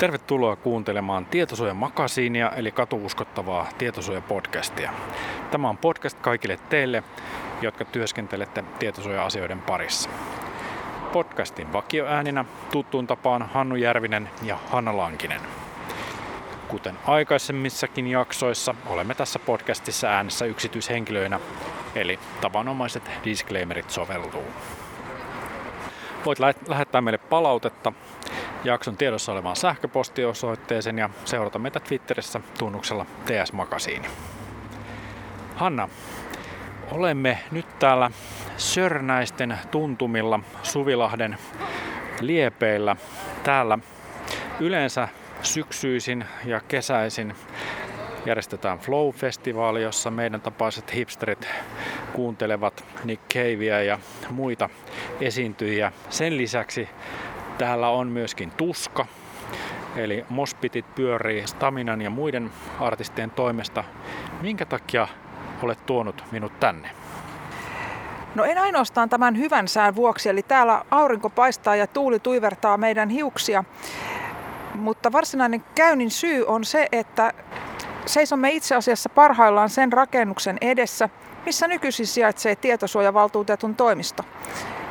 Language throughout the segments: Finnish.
Tervetuloa kuuntelemaan Tietosuojan makasiinia eli katuuskottavaa tietosuojapodcastia. Tämä on podcast kaikille teille, jotka työskentelette tietosuoja-asioiden parissa. Podcastin vakioääninä tuttuun tapaan Hannu Järvinen ja Hanna Lankinen. Kuten aikaisemmissakin jaksoissa, olemme tässä podcastissa äänessä yksityishenkilöinä, eli tavanomaiset disclaimerit soveltuu. Voit lähettää meille palautetta jakson tiedossa olevaan sähköpostiosoitteeseen ja seurata meitä Twitterissä tunnuksella TS Makasiini. Hanna, olemme nyt täällä Sörnäisten tuntumilla Suvilahden liepeillä. Täällä yleensä syksyisin ja kesäisin järjestetään Flow-festivaali, jossa meidän tapaiset hipsterit kuuntelevat Nick Cavea ja muita esiintyjiä. Sen lisäksi Täällä on myöskin tuska, eli mospitit pyörii Staminan ja muiden artistien toimesta. Minkä takia olet tuonut minut tänne? No en ainoastaan tämän hyvän sään vuoksi, eli täällä aurinko paistaa ja tuuli tuivertaa meidän hiuksia. Mutta varsinainen käynnin syy on se, että seisomme itse asiassa parhaillaan sen rakennuksen edessä, missä nykyisin sijaitsee tietosuojavaltuutetun toimisto.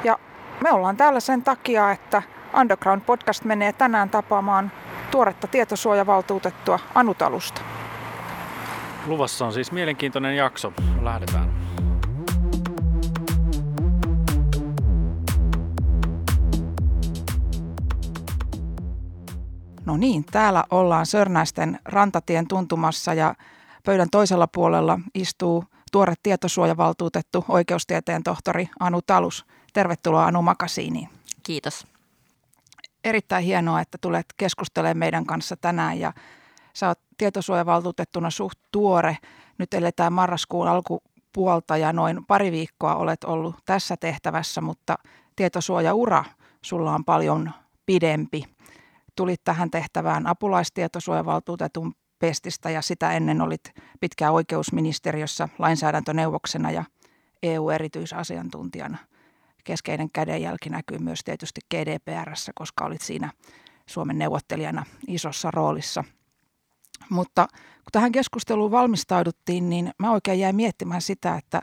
Ja me ollaan täällä sen takia, että Underground Podcast menee tänään tapaamaan tuoretta tietosuojavaltuutettua Anutalusta. Luvassa on siis mielenkiintoinen jakso. Lähdetään. No niin, täällä ollaan Sörnäisten rantatien tuntumassa ja pöydän toisella puolella istuu tuore tietosuojavaltuutettu oikeustieteen tohtori Anu Talus. Tervetuloa Anu Makasiiniin. Kiitos erittäin hienoa, että tulet keskustelemaan meidän kanssa tänään ja sä oot tietosuojavaltuutettuna suht tuore. Nyt eletään marraskuun alkupuolta ja noin pari viikkoa olet ollut tässä tehtävässä, mutta tietosuojaura sulla on paljon pidempi. Tulit tähän tehtävään apulaistietosuojavaltuutetun pestistä ja sitä ennen olit pitkään oikeusministeriössä lainsäädäntöneuvoksena ja EU-erityisasiantuntijana – keskeinen kädenjälki näkyy myös tietysti GDPRssä, koska olit siinä Suomen neuvottelijana isossa roolissa. Mutta kun tähän keskusteluun valmistauduttiin, niin mä oikein jäin miettimään sitä, että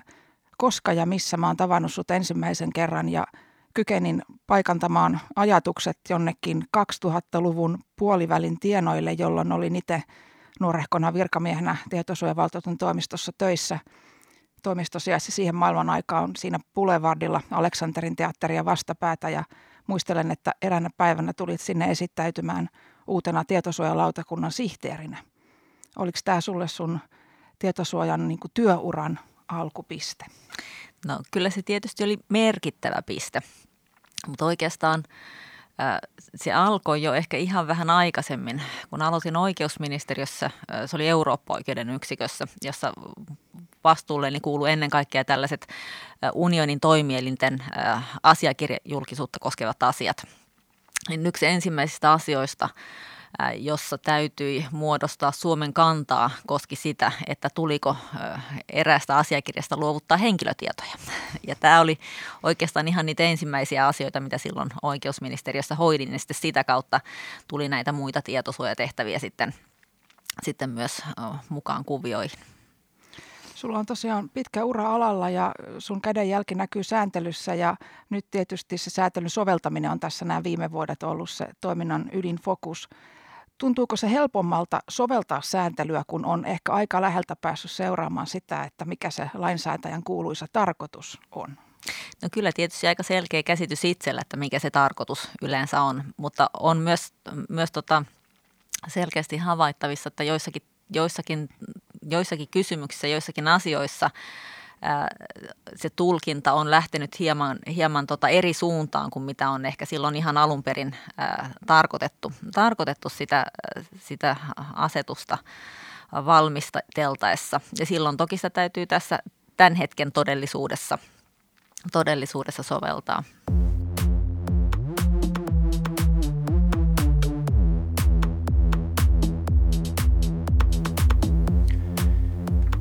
koska ja missä mä oon tavannut sut ensimmäisen kerran ja kykenin paikantamaan ajatukset jonnekin 2000-luvun puolivälin tienoille, jolloin olin itse nuorehkona virkamiehenä tietosuojavaltuutun toimistossa töissä – toimisto sijaitsi siihen maailman aikaan siinä Boulevardilla Aleksanterin teatteria vastapäätä ja muistelen, että eräänä päivänä tulit sinne esittäytymään uutena tietosuojalautakunnan sihteerinä. Oliko tämä sulle sun tietosuojan niin työuran alkupiste? No kyllä se tietysti oli merkittävä piste, mutta oikeastaan se alkoi jo ehkä ihan vähän aikaisemmin, kun aloitin oikeusministeriössä, se oli Eurooppa-oikeuden yksikössä, jossa vastuulleni kuuluu ennen kaikkea tällaiset unionin toimielinten asiakirjajulkisuutta koskevat asiat. Niin yksi ensimmäisistä asioista, jossa täytyi muodostaa Suomen kantaa, koski sitä, että tuliko eräästä asiakirjasta luovuttaa henkilötietoja. Ja tämä oli oikeastaan ihan niitä ensimmäisiä asioita, mitä silloin oikeusministeriössä hoidin, ja sitten sitä kautta tuli näitä muita tietosuojatehtäviä sitten, sitten myös mukaan kuvioihin. Sulla on tosiaan pitkä ura alalla ja sun kädenjälki näkyy sääntelyssä ja nyt tietysti se säätelyn soveltaminen on tässä nämä viime vuodet ollut se toiminnan ydinfokus. Tuntuuko se helpommalta soveltaa sääntelyä, kun on ehkä aika läheltä päässyt seuraamaan sitä, että mikä se lainsäätäjän kuuluisa tarkoitus on? No kyllä tietysti aika selkeä käsitys itsellä, että mikä se tarkoitus yleensä on, mutta on myös, myös tota selkeästi havaittavissa, että joissakin, joissakin joissakin kysymyksissä, joissakin asioissa se tulkinta on lähtenyt hieman, hieman tota eri suuntaan kuin mitä on ehkä silloin ihan alun perin tarkoitettu, tarkoitettu sitä, sitä asetusta valmisteltaessa. Ja silloin toki sitä täytyy tässä tämän hetken todellisuudessa, todellisuudessa soveltaa.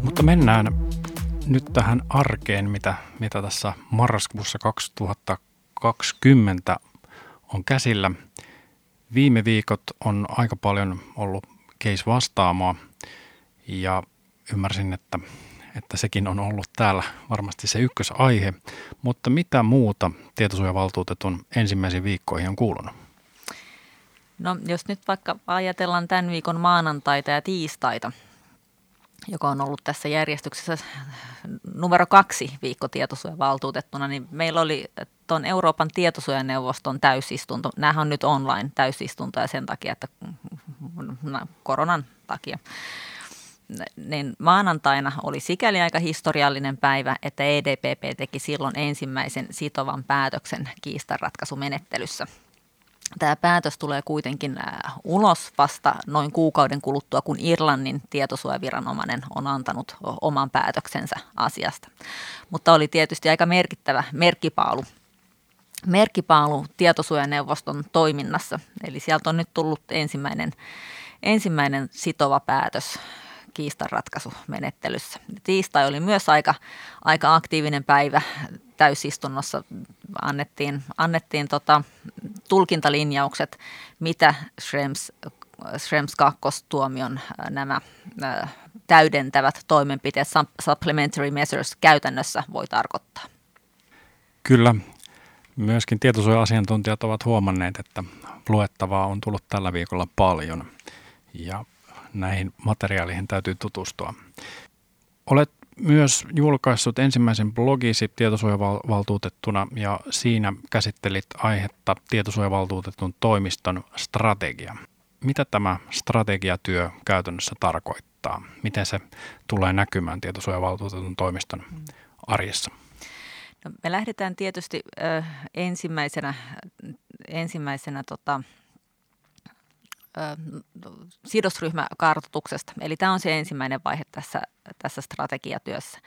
Mutta mennään nyt tähän arkeen, mitä, mitä tässä marraskuussa 2020 on käsillä. Viime viikot on aika paljon ollut case vastaamoa ja ymmärsin, että, että sekin on ollut täällä varmasti se ykkösaihe, mutta mitä muuta tietosuojavaltuutetun ensimmäisiin viikkoihin on kuulunut? No jos nyt vaikka ajatellaan tämän viikon maanantaita ja tiistaita, joka on ollut tässä järjestyksessä numero kaksi viikko tietosuojavaltuutettuna, niin meillä oli tuon Euroopan tietosuojaneuvoston täysistunto. Nämähän on nyt online täysistuntoja sen takia, että koronan takia. Niin maanantaina oli sikäli aika historiallinen päivä, että EDPP teki silloin ensimmäisen sitovan päätöksen kiistanratkaisumenettelyssä – Tämä päätös tulee kuitenkin äh, ulos vasta noin kuukauden kuluttua, kun Irlannin tietosuojaviranomainen on antanut oman päätöksensä asiasta. Mutta oli tietysti aika merkittävä merkkipaalu, merkkipaalu tietosuojaneuvoston toiminnassa. Eli sieltä on nyt tullut ensimmäinen, ensimmäinen sitova päätös kiistanratkaisumenettelyssä. Tiistai oli myös aika, aika aktiivinen päivä täysistunnossa. Annettiin, annettiin tota, tulkintalinjaukset, mitä Schrems, Schrems 2 tuomion nämä täydentävät toimenpiteet, supplementary measures käytännössä voi tarkoittaa. Kyllä. Myöskin tietosuoja-asiantuntijat ovat huomanneet, että luettavaa on tullut tällä viikolla paljon ja näihin materiaaleihin täytyy tutustua. Olet myös julkaissut ensimmäisen blogisi tietosuojavaltuutettuna ja siinä käsittelit aihetta tietosuojavaltuutetun toimiston strategia. Mitä tämä strategiatyö käytännössä tarkoittaa? Miten se tulee näkymään tietosuojavaltuutetun toimiston arjessa? No, me lähdetään tietysti ö, ensimmäisenä, ensimmäisenä tota, sidosryhmäkartoituksesta. Eli tämä on se ensimmäinen vaihe tässä, tässä strategiatyössä.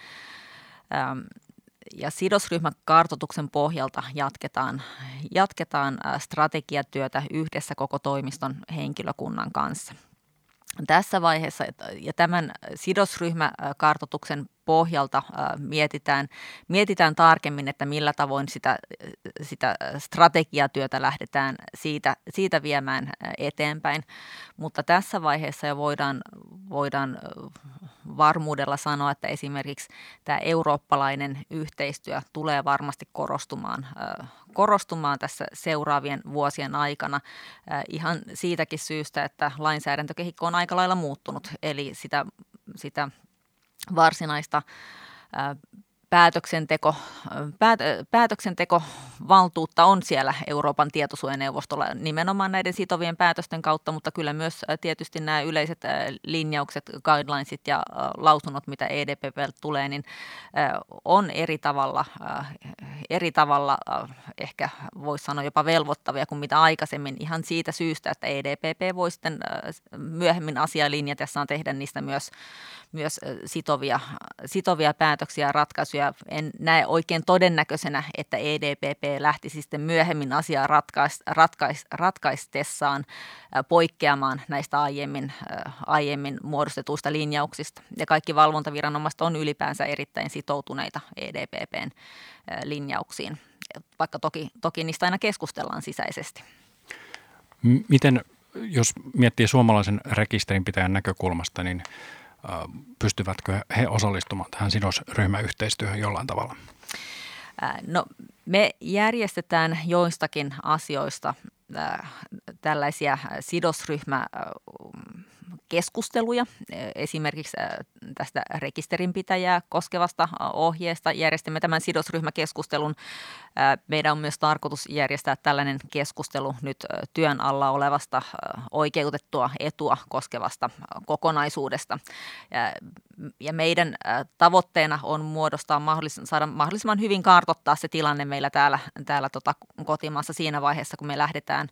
Ja sidosryhmäkartoituksen pohjalta jatketaan, jatketaan strategiatyötä yhdessä koko toimiston henkilökunnan kanssa. Tässä vaiheessa ja tämän sidosryhmäkartoituksen pohjalta mietitään, mietitään tarkemmin, että millä tavoin sitä, sitä strategiatyötä lähdetään siitä, siitä viemään eteenpäin. Mutta tässä vaiheessa jo voidaan, voidaan varmuudella sanoa, että esimerkiksi tämä eurooppalainen yhteistyö tulee varmasti korostumaan, korostumaan tässä seuraavien vuosien aikana ihan siitäkin syystä, että lainsäädäntökehikko on aika lailla muuttunut, eli sitä, sitä varsinaista päätöksenteko, päät, päätöksentekovaltuutta on siellä Euroopan tietosuojaneuvostolla nimenomaan näiden sitovien päätösten kautta, mutta kyllä myös tietysti nämä yleiset linjaukset, guidelinesit ja lausunnot, mitä EDPP tulee, niin on eri tavalla, eri tavalla ehkä voisi sanoa jopa velvoittavia kuin mitä aikaisemmin ihan siitä syystä, että EDPP voi sitten myöhemmin asialinjatessaan tehdä niistä myös, myös sitovia, sitovia päätöksiä ja ratkaisuja ratkaisuja. En näe oikein todennäköisenä, että EDPP lähtisi sitten myöhemmin asiaa ratkais, ratkais, ratkaistessaan poikkeamaan näistä aiemmin, aiemmin muodostetuista linjauksista. Ja kaikki valvontaviranomaiset on ylipäänsä erittäin sitoutuneita EDPPn linjauksiin, vaikka toki, toki niistä aina keskustellaan sisäisesti. Miten, jos miettii suomalaisen rekisterinpitäjän näkökulmasta, niin – pystyvätkö he osallistumaan tähän sidosryhmäyhteistyöhön jollain tavalla? No, me järjestetään joistakin asioista tällaisia sidosryhmä keskusteluja esimerkiksi tästä rekisterinpitäjää koskevasta ohjeesta. Järjestämme tämän sidosryhmäkeskustelun. Meidän on myös tarkoitus järjestää tällainen keskustelu nyt työn alla olevasta oikeutettua etua koskevasta kokonaisuudesta. Ja meidän tavoitteena on muodostaa mahdollis- saada mahdollisimman hyvin kartottaa se tilanne meillä täällä, täällä tota kotimaassa siinä vaiheessa, kun me lähdetään,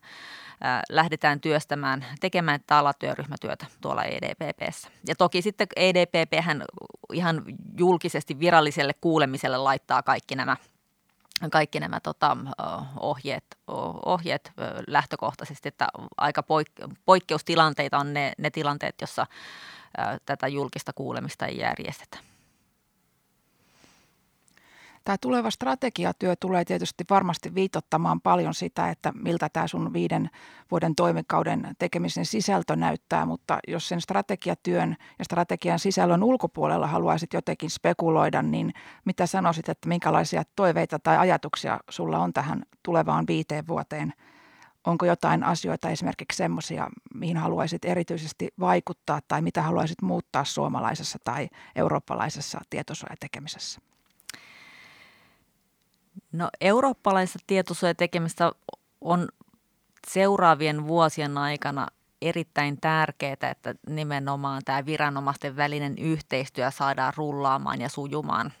lähdetään työstämään, tekemään tätä alatyöryhmätyötä tuolla EDPPssä. Ja toki sitten EDPP hän ihan julkisesti viralliselle kuulemiselle laittaa kaikki nämä kaikki nämä tota, ohjeet, ohjeet lähtökohtaisesti, että aika poik- poikkeustilanteita on ne, ne tilanteet, jossa tätä julkista kuulemista ei järjestetä. Tämä tuleva strategiatyö tulee tietysti varmasti viitottamaan paljon sitä, että miltä tämä sun viiden vuoden toimikauden tekemisen sisältö näyttää, mutta jos sen strategiatyön ja strategian sisällön ulkopuolella haluaisit jotenkin spekuloida, niin mitä sanoisit, että minkälaisia toiveita tai ajatuksia sulla on tähän tulevaan viiteen vuoteen? Onko jotain asioita esimerkiksi semmoisia, mihin haluaisit erityisesti vaikuttaa tai mitä haluaisit muuttaa suomalaisessa tai eurooppalaisessa tietosuojatekemisessä? No eurooppalaisessa tietosuojatekemistä on seuraavien vuosien aikana erittäin tärkeää, että nimenomaan tämä viranomaisten välinen yhteistyö saadaan rullaamaan ja sujumaan.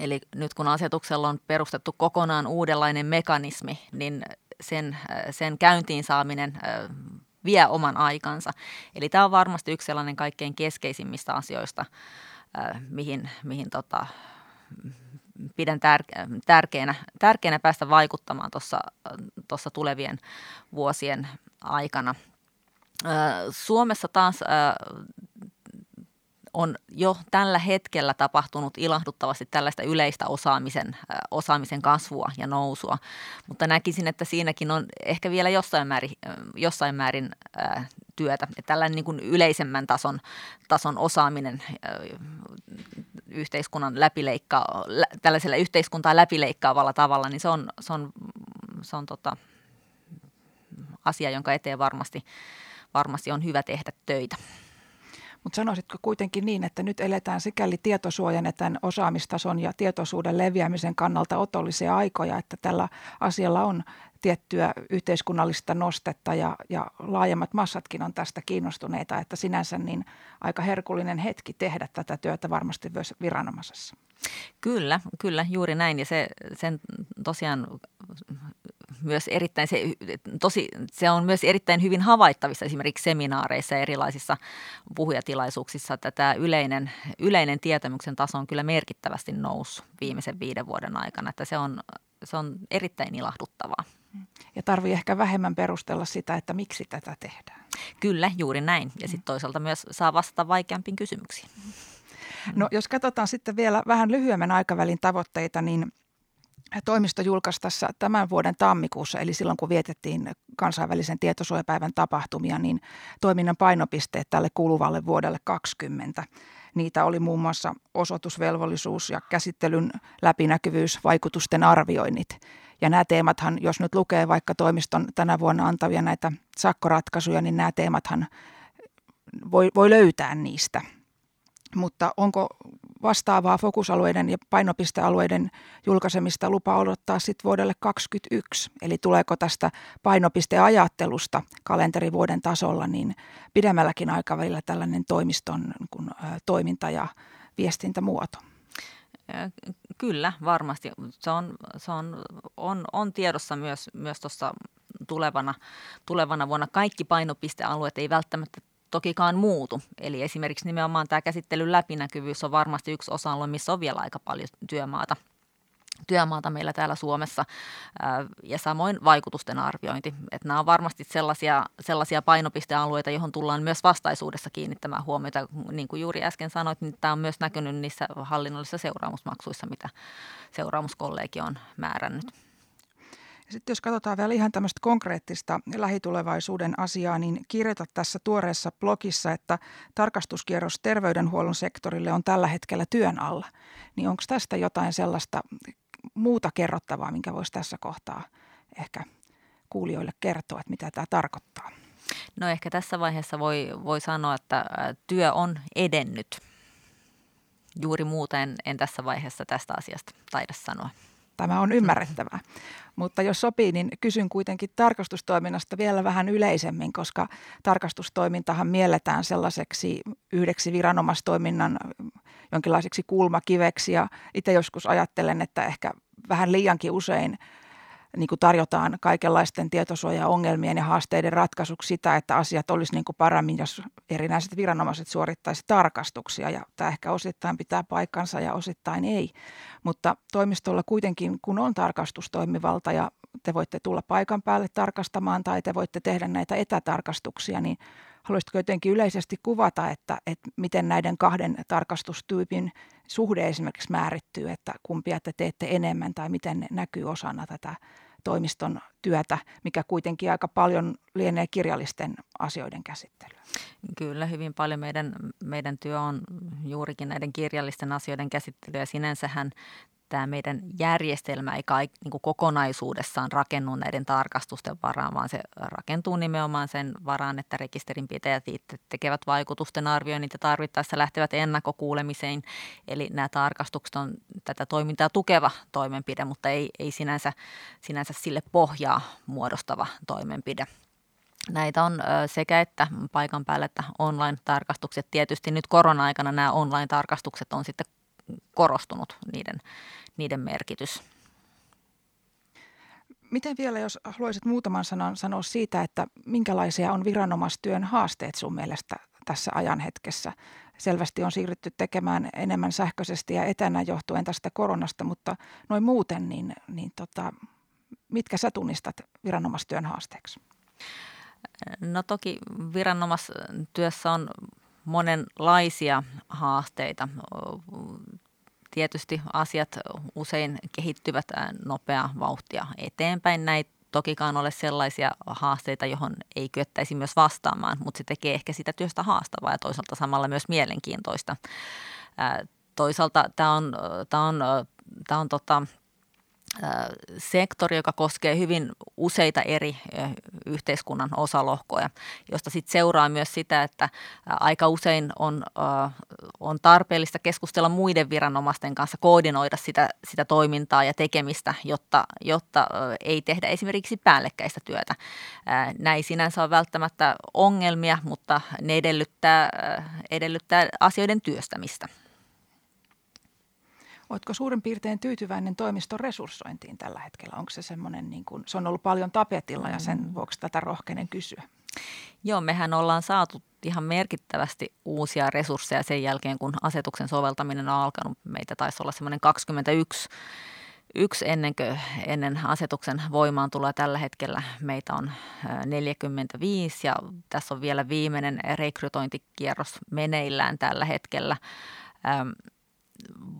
Eli nyt kun asetuksella on perustettu kokonaan uudenlainen mekanismi, niin sen, sen käyntiin saaminen vie oman aikansa. Eli tämä on varmasti yksi sellainen kaikkein keskeisimmistä asioista, mihin, mihin tota, pidän tärkeänä, tärkeänä päästä vaikuttamaan tuossa tulevien vuosien aikana. Suomessa taas on jo tällä hetkellä tapahtunut ilahduttavasti tällaista yleistä osaamisen, osaamisen kasvua ja nousua, mutta näkisin, että siinäkin on ehkä vielä jossain määrin, jossain määrin työtä. Tällainen niin kuin yleisemmän tason, tason osaaminen yhteiskunnan läpileikkaa, tällaisella yhteiskuntaa läpileikkaavalla tavalla, niin se on, se on, se on tota, asia, jonka eteen varmasti, varmasti on hyvä tehdä töitä. Mutta sanoisitko kuitenkin niin, että nyt eletään sikäli tietosuojan että tämän osaamistason ja tietoisuuden leviämisen kannalta otollisia aikoja, että tällä asialla on tiettyä yhteiskunnallista nostetta ja, ja laajemmat massatkin on tästä kiinnostuneita, että sinänsä niin aika herkullinen hetki tehdä tätä työtä varmasti myös viranomaisessa. Kyllä, kyllä, juuri näin ja se, sen tosiaan myös erittäin, se, tosi, se on myös erittäin hyvin havaittavissa esimerkiksi seminaareissa ja erilaisissa puhujatilaisuuksissa, että tämä yleinen, yleinen tietämyksen taso on kyllä merkittävästi noussut viimeisen viiden vuoden aikana, että se on, se on erittäin ilahduttavaa. Ja tarvii ehkä vähemmän perustella sitä, että miksi tätä tehdään. Kyllä, juuri näin. Ja sitten toisaalta myös saa vastata vaikeampiin kysymyksiin. No jos katsotaan sitten vielä vähän lyhyemmän aikavälin tavoitteita, niin toimisto julkaisi tässä tämän vuoden tammikuussa, eli silloin kun vietettiin kansainvälisen tietosuojapäivän tapahtumia, niin toiminnan painopisteet tälle kuluvalle vuodelle 2020. Niitä oli muun muassa osoitusvelvollisuus ja käsittelyn läpinäkyvyys, vaikutusten arvioinnit. Ja nämä teemathan, jos nyt lukee vaikka toimiston tänä vuonna antavia näitä sakkoratkaisuja, niin nämä teemathan voi, voi löytää niistä. Mutta onko vastaavaa fokusalueiden ja painopistealueiden julkaisemista lupa odottaa sitten vuodelle 2021? Eli tuleeko tästä painopisteajattelusta kalenterivuoden tasolla niin pidemmälläkin aikavälillä tällainen toimiston kun, toiminta ja viestintämuoto? Kyllä, varmasti. Se on, se on, on, on tiedossa myös, myös tuossa tulevana, tulevana vuonna. Kaikki painopistealueet ei välttämättä tokikaan muutu. Eli esimerkiksi nimenomaan tämä käsittelyn läpinäkyvyys on varmasti yksi osa-alue, missä on vielä aika paljon työmaata – työmaata meillä täällä Suomessa ja samoin vaikutusten arviointi. Että nämä on varmasti sellaisia, sellaisia painopistealueita, johon tullaan myös vastaisuudessa kiinnittämään huomiota. Niin kuin juuri äsken sanoit, niin tämä on myös näkynyt niissä hallinnollisissa seuraamusmaksuissa, mitä seuraamuskollegi on määrännyt. Sitten jos katsotaan vielä ihan tämmöistä konkreettista lähitulevaisuuden asiaa, niin kirjoita tässä tuoreessa blogissa, että tarkastuskierros terveydenhuollon sektorille on tällä hetkellä työn alla. Niin onko tästä jotain sellaista muuta kerrottavaa, minkä voisi tässä kohtaa ehkä kuulijoille kertoa, että mitä tämä tarkoittaa? No ehkä tässä vaiheessa voi, voi sanoa, että työ on edennyt. Juuri muuten en tässä vaiheessa tästä asiasta taida sanoa. Tämä on ymmärrettävää. Mutta jos sopii, niin kysyn kuitenkin tarkastustoiminnasta vielä vähän yleisemmin, koska tarkastustoimintahan mielletään sellaiseksi yhdeksi viranomaistoiminnan jonkinlaiseksi kulmakiveksi. Ja itse joskus ajattelen, että ehkä vähän liiankin usein niin kuin tarjotaan kaikenlaisten tietosuojaongelmien ja haasteiden ratkaisuksi sitä, että asiat olisi niin kuin paremmin, jos erinäiset viranomaiset suorittaisivat tarkastuksia. Ja tämä ehkä osittain pitää paikkansa ja osittain ei. Mutta toimistolla kuitenkin, kun on tarkastustoimivalta ja te voitte tulla paikan päälle tarkastamaan tai te voitte tehdä näitä etätarkastuksia, niin haluaisitko jotenkin yleisesti kuvata, että, että miten näiden kahden tarkastustyypin suhde esimerkiksi määrittyy, että kumpia te teette enemmän tai miten ne näkyy osana tätä toimiston työtä, mikä kuitenkin aika paljon lienee kirjallisten asioiden käsittelyä. Kyllä, hyvin paljon meidän, meidän työ on juurikin näiden kirjallisten asioiden käsittelyä sinänsähän tämä meidän järjestelmä ei kaik, niin kuin kokonaisuudessaan rakennu näiden tarkastusten varaan, vaan se rakentuu nimenomaan sen varaan, että rekisterinpitäjät itse tekevät vaikutusten arvioinnit ja tarvittaessa lähtevät ennakkokuulemiseen. Eli nämä tarkastukset on tätä toimintaa tukeva toimenpide, mutta ei, ei sinänsä, sinänsä sille pohjaa muodostava toimenpide. Näitä on sekä että paikan päällä että online-tarkastukset. Tietysti nyt korona-aikana nämä online-tarkastukset on sitten korostunut niiden, niiden merkitys. Miten vielä, jos haluaisit muutaman sanan sanoa siitä, että minkälaisia on viranomaistyön haasteet sun mielestä tässä ajanhetkessä? Selvästi on siirrytty tekemään enemmän sähköisesti ja etänä johtuen tästä koronasta, mutta noin muuten, niin, niin tota, mitkä sä tunnistat viranomaistyön haasteeksi? No toki viranomaistyössä on monenlaisia haasteita. Tietysti asiat usein kehittyvät nopeaa vauhtia eteenpäin. Näitä tokikaan ole sellaisia haasteita, johon ei kyettäisi myös vastaamaan, mutta se tekee ehkä sitä työstä haastavaa ja toisaalta samalla myös mielenkiintoista. Toisaalta tämä on, tämä on, tämä on tota, sektori, joka koskee hyvin useita eri yhteiskunnan osalohkoja, josta sitten seuraa myös sitä, että aika usein on, on tarpeellista keskustella muiden viranomaisten kanssa, koordinoida sitä, sitä toimintaa ja tekemistä, jotta, jotta ei tehdä esimerkiksi päällekkäistä työtä. Näin sinänsä on välttämättä ongelmia, mutta ne edellyttää, edellyttää asioiden työstämistä. Oletko suurin piirtein tyytyväinen toimiston resurssointiin tällä hetkellä? Onko se semmoinen, niin kuin, se on ollut paljon tapetilla ja sen mm. vuoksi tätä rohkeinen kysyä? Joo, mehän ollaan saatu ihan merkittävästi uusia resursseja sen jälkeen, kun asetuksen soveltaminen on alkanut. Meitä taisi olla semmoinen 21 yksi ennen, kuin, ennen asetuksen voimaan tulee tällä hetkellä meitä on 45 ja tässä on vielä viimeinen rekrytointikierros meneillään tällä hetkellä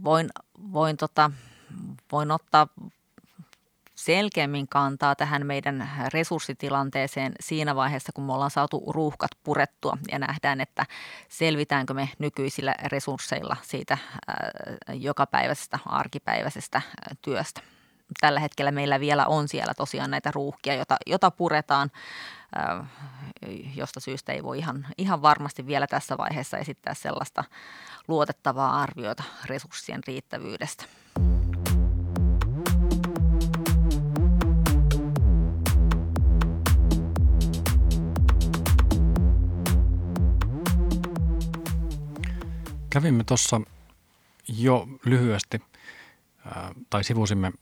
voin, voin, tota, voin ottaa selkeämmin kantaa tähän meidän resurssitilanteeseen siinä vaiheessa, kun me ollaan saatu ruuhkat purettua ja nähdään, että selvitäänkö me nykyisillä resursseilla siitä äh, jokapäiväisestä, arkipäiväisestä äh, työstä. Tällä hetkellä meillä vielä on siellä tosiaan näitä ruuhkia, jota, jota puretaan, josta syystä ei voi ihan, ihan varmasti vielä tässä vaiheessa esittää sellaista luotettavaa arviota resurssien riittävyydestä. Kävimme tuossa jo lyhyesti tai sivusimme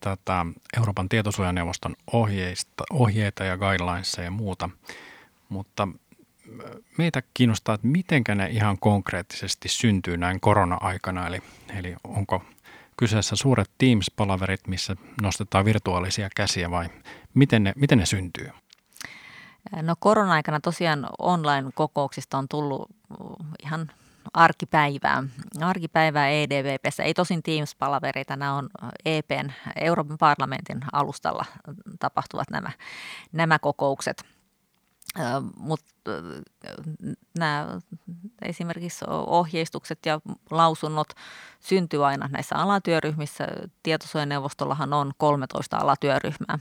tätä Euroopan tietosuojaneuvoston ohjeista, ohjeita ja guidelinesia ja muuta, mutta meitä kiinnostaa, että miten ne ihan konkreettisesti syntyy näin korona-aikana, eli, eli onko kyseessä suuret Teams-palaverit, missä nostetaan virtuaalisia käsiä vai miten ne, miten ne syntyy? No korona-aikana tosiaan online-kokouksista on tullut ihan arkipäivää. Arkipäivää EDVPssä, ei tosin Teams-palavereita, nämä on EPn, Euroopan parlamentin alustalla tapahtuvat nämä, nämä kokoukset – mutta nämä esimerkiksi ohjeistukset ja lausunnot syntyy aina näissä alatyöryhmissä. Tietosuojaneuvostollahan on 13 alatyöryhmää.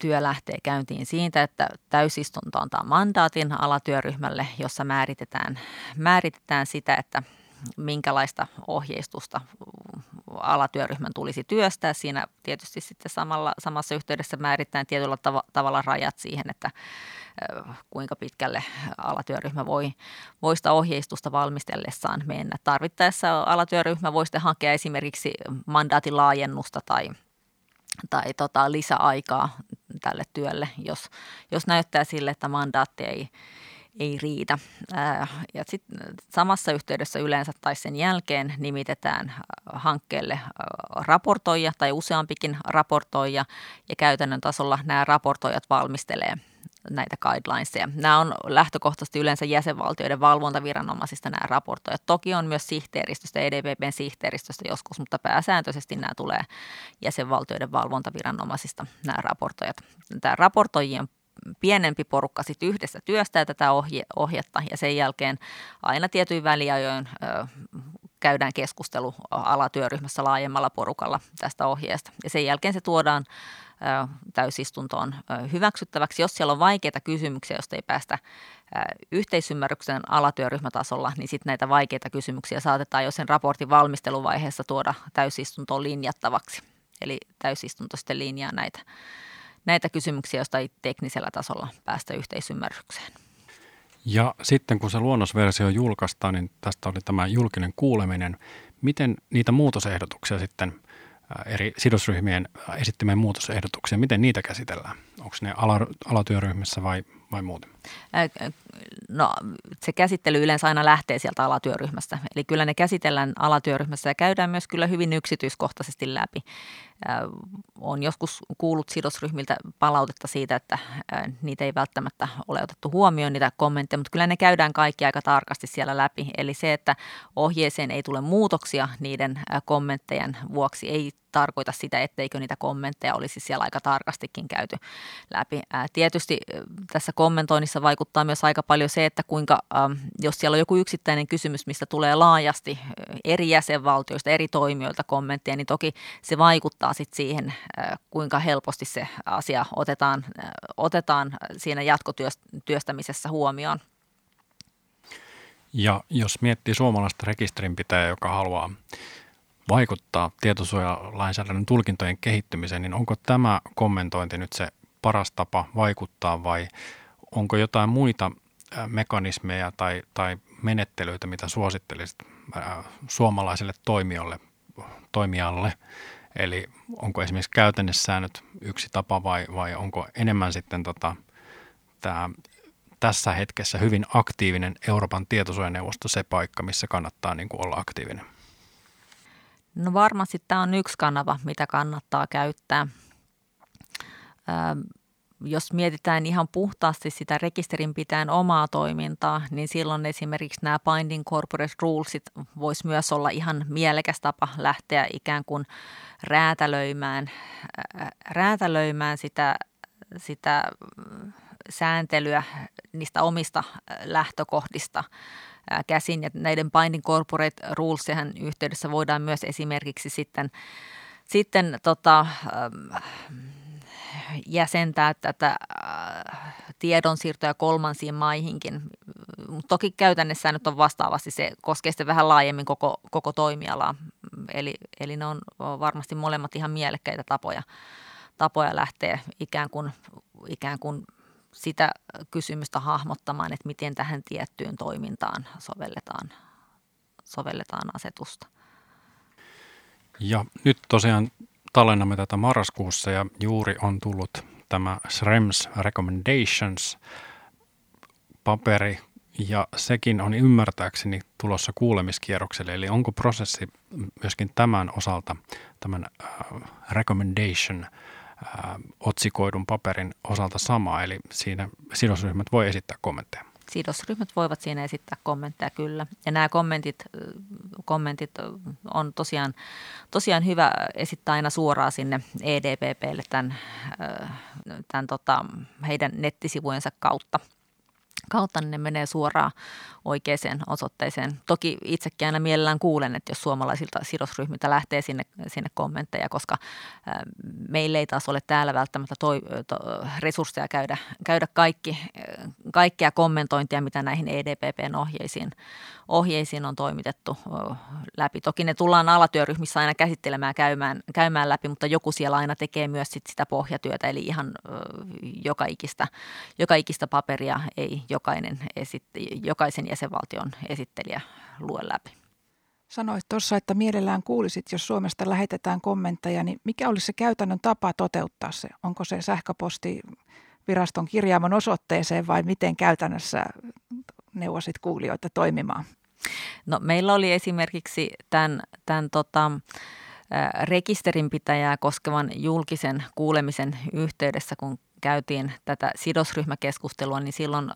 Työ lähtee käyntiin siitä, että täysistunto antaa mandaatin alatyöryhmälle, jossa määritetään, määritetään sitä, että minkälaista ohjeistusta alatyöryhmän tulisi työstää. Siinä tietysti sitten samalla, samassa yhteydessä määritetään tietyllä tav- tavalla rajat siihen, että kuinka pitkälle alatyöryhmä voi, voi sitä ohjeistusta valmistellessaan mennä. Tarvittaessa alatyöryhmä voi sitten hakea esimerkiksi mandaatin laajennusta tai, tai tota, lisäaikaa tälle työlle, jos, jos näyttää sille, että mandaatti ei, ei riitä. Ja sitten samassa yhteydessä yleensä tai sen jälkeen nimitetään hankkeelle raportoija tai useampikin raportoija ja käytännön tasolla nämä raportoijat valmistelee näitä guidelinesia. Nämä on lähtökohtaisesti yleensä jäsenvaltioiden valvontaviranomaisista nämä raportoijat. Toki on myös sihteeristöstä, EDPPn sihteeristöstä joskus, mutta pääsääntöisesti nämä tulee jäsenvaltioiden valvontaviranomaisista nämä raportoijat. Tämä raportoijien pienempi porukka sit yhdessä työstää tätä ohje, ohjetta ja sen jälkeen aina tietyin väliajoin ö, käydään keskustelu alatyöryhmässä laajemmalla porukalla tästä ohjeesta. Ja sen jälkeen se tuodaan täysistuntoon hyväksyttäväksi. Jos siellä on vaikeita kysymyksiä, joista ei päästä yhteisymmärryksen alatyöryhmätasolla, niin sitten näitä vaikeita kysymyksiä saatetaan jo sen raportin valmisteluvaiheessa tuoda täysistuntoon linjattavaksi. Eli täysistunto sitten linjaa näitä näitä kysymyksiä, joista ei teknisellä tasolla päästä yhteisymmärrykseen. Ja sitten kun se luonnosversio julkaistaan, niin tästä oli tämä julkinen kuuleminen. Miten niitä muutosehdotuksia sitten, eri sidosryhmien esittämien muutosehdotuksia, miten niitä käsitellään? Onko ne alatyöryhmässä vai, vai muuten? No se käsittely yleensä aina lähtee sieltä alatyöryhmästä. Eli kyllä ne käsitellään alatyöryhmässä ja käydään myös kyllä hyvin yksityiskohtaisesti läpi. Olen joskus kuullut sidosryhmiltä palautetta siitä, että niitä ei välttämättä ole otettu huomioon, niitä kommentteja, mutta kyllä ne käydään kaikki aika tarkasti siellä läpi. Eli se, että ohjeeseen ei tule muutoksia niiden kommenttejen vuoksi, ei tarkoita sitä, etteikö niitä kommentteja olisi siellä aika tarkastikin käyty läpi. Tietysti tässä kommentoinnissa vaikuttaa myös aika paljon se, että kuinka, jos siellä on joku yksittäinen kysymys, mistä tulee laajasti eri jäsenvaltioista, eri toimijoilta kommentteja, niin toki se vaikuttaa sitten siihen, kuinka helposti se asia otetaan, otetaan siinä jatkotyöstämisessä huomioon. Ja jos miettii suomalaista rekisterinpitäjää, joka haluaa vaikuttaa tietosuojalainsäädännön tulkintojen kehittymiseen, niin onko tämä kommentointi nyt se paras tapa vaikuttaa vai onko jotain muita mekanismeja tai, tai menettelyitä, mitä suosittelisit suomalaisille toimijoille, toimijalle? Eli onko esimerkiksi käytännössäännöt yksi tapa vai, vai onko enemmän sitten tota, tämä tässä hetkessä hyvin aktiivinen Euroopan tietosuojaneuvosto se paikka, missä kannattaa niin kuin olla aktiivinen? No varmasti tämä on yksi kanava, mitä kannattaa käyttää. Ö, jos mietitään ihan puhtaasti sitä rekisterinpitäjän omaa toimintaa, niin silloin esimerkiksi nämä Binding Corporate Rulesit voisi myös olla ihan mielekäs tapa lähteä ikään kuin räätälöimään, räätälöimään sitä, sitä sääntelyä niistä omista lähtökohdista käsin. Ja näiden Binding Corporate Rulesien yhteydessä voidaan myös esimerkiksi sitten, sitten tota, jäsentää tätä tiedonsiirtoja kolmansiin maihinkin. Toki käytännössä nyt on vastaavasti, se koskee sitten vähän laajemmin koko, koko toimialaa. Eli, eli ne on varmasti molemmat ihan mielekkäitä tapoja, tapoja lähteä ikään kuin, ikään kuin sitä kysymystä hahmottamaan, että miten tähän tiettyyn toimintaan sovelletaan, sovelletaan asetusta. Ja nyt tosiaan tallennamme tätä marraskuussa ja juuri on tullut tämä SREMS Recommendations paperi ja sekin on ymmärtääkseni tulossa kuulemiskierrokselle. Eli onko prosessi myöskin tämän osalta, tämän uh, recommendation uh, otsikoidun paperin osalta sama, eli siinä sidosryhmät voi esittää kommentteja? Sidosryhmät voivat siinä esittää kommentteja kyllä. Ja nämä kommentit, kommentit on tosiaan, tosiaan hyvä esittää aina suoraan sinne EDPPlle tämän, tämän tota, heidän nettisivujensa kautta – kautta, niin ne menee suoraan oikeaan osoitteeseen. Toki itsekin aina mielellään kuulen, että jos suomalaisilta sidosryhmiltä lähtee sinne, sinne kommentteja, koska meillä ei taas ole täällä välttämättä toi, to, resursseja käydä, käydä kaikki, kaikkea kommentointia, mitä näihin EDPPn ohjeisiin, ohjeisiin on toimitettu läpi. Toki ne tullaan alatyöryhmissä aina käsittelemään käymään, käymään läpi, mutta joku siellä aina tekee myös sit sitä pohjatyötä, eli ihan joka ikistä, joka ikistä paperia ei jokainen esitti, jokaisen jäsenvaltion esittelijä lue läpi. Sanoit tuossa, että mielellään kuulisit, jos Suomesta lähetetään kommentteja, niin mikä olisi se käytännön tapa toteuttaa se? Onko se sähköposti viraston kirjaamon osoitteeseen vai miten käytännössä neuvosit kuulijoita toimimaan? No, meillä oli esimerkiksi tämän, tämän tota, rekisterinpitäjää koskevan julkisen kuulemisen yhteydessä, kun käytiin tätä sidosryhmäkeskustelua, niin silloin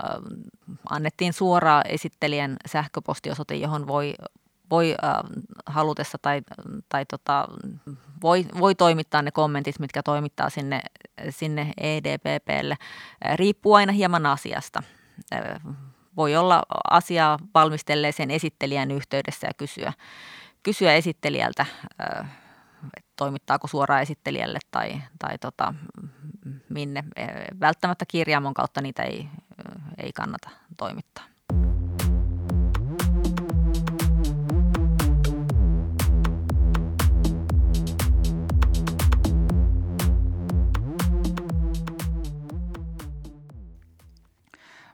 annettiin suoraan esittelijän sähköpostiosoite, johon voi, voi halutessa tai, tai tota, voi, voi toimittaa ne kommentit, mitkä toimittaa sinne, sinne EDPPlle. Riippuu aina hieman asiasta. Voi olla asiaa valmistelleeseen esittelijän yhteydessä ja kysyä, kysyä esittelijältä toimittaako suoraan esittelijälle tai, tai tota, minne. Välttämättä kirjaamon kautta niitä ei, ei kannata toimittaa.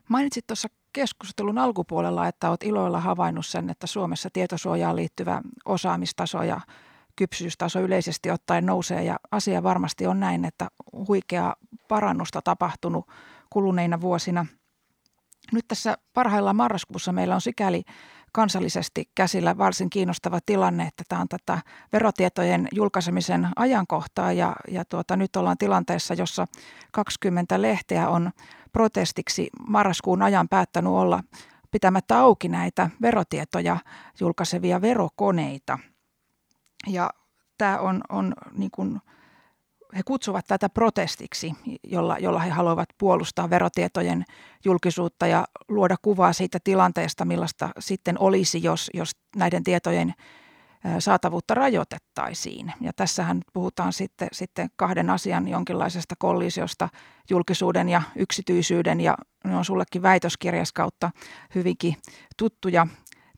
Mainitsit tuossa keskustelun alkupuolella, että olet iloilla havainnut sen, että Suomessa tietosuojaan liittyvä osaamistaso ja kypsyystaso yleisesti ottaen nousee ja asia varmasti on näin, että huikea parannusta tapahtunut kuluneina vuosina. Nyt tässä parhaillaan marraskuussa meillä on sikäli kansallisesti käsillä varsin kiinnostava tilanne, että tämä on tätä verotietojen julkaisemisen ajankohtaa ja, ja tuota, nyt ollaan tilanteessa, jossa 20 lehteä on protestiksi marraskuun ajan päättänyt olla pitämättä auki näitä verotietoja julkaisevia verokoneita – ja tämä on, on niin kuin, he kutsuvat tätä protestiksi, jolla, jolla he haluavat puolustaa verotietojen julkisuutta ja luoda kuvaa siitä tilanteesta, millaista sitten olisi, jos, jos näiden tietojen saatavuutta rajoitettaisiin. Ja tässähän puhutaan sitten, sitten kahden asian jonkinlaisesta kollisiosta, julkisuuden ja yksityisyyden, ja ne on sullekin väitöskirjas kautta hyvinkin tuttuja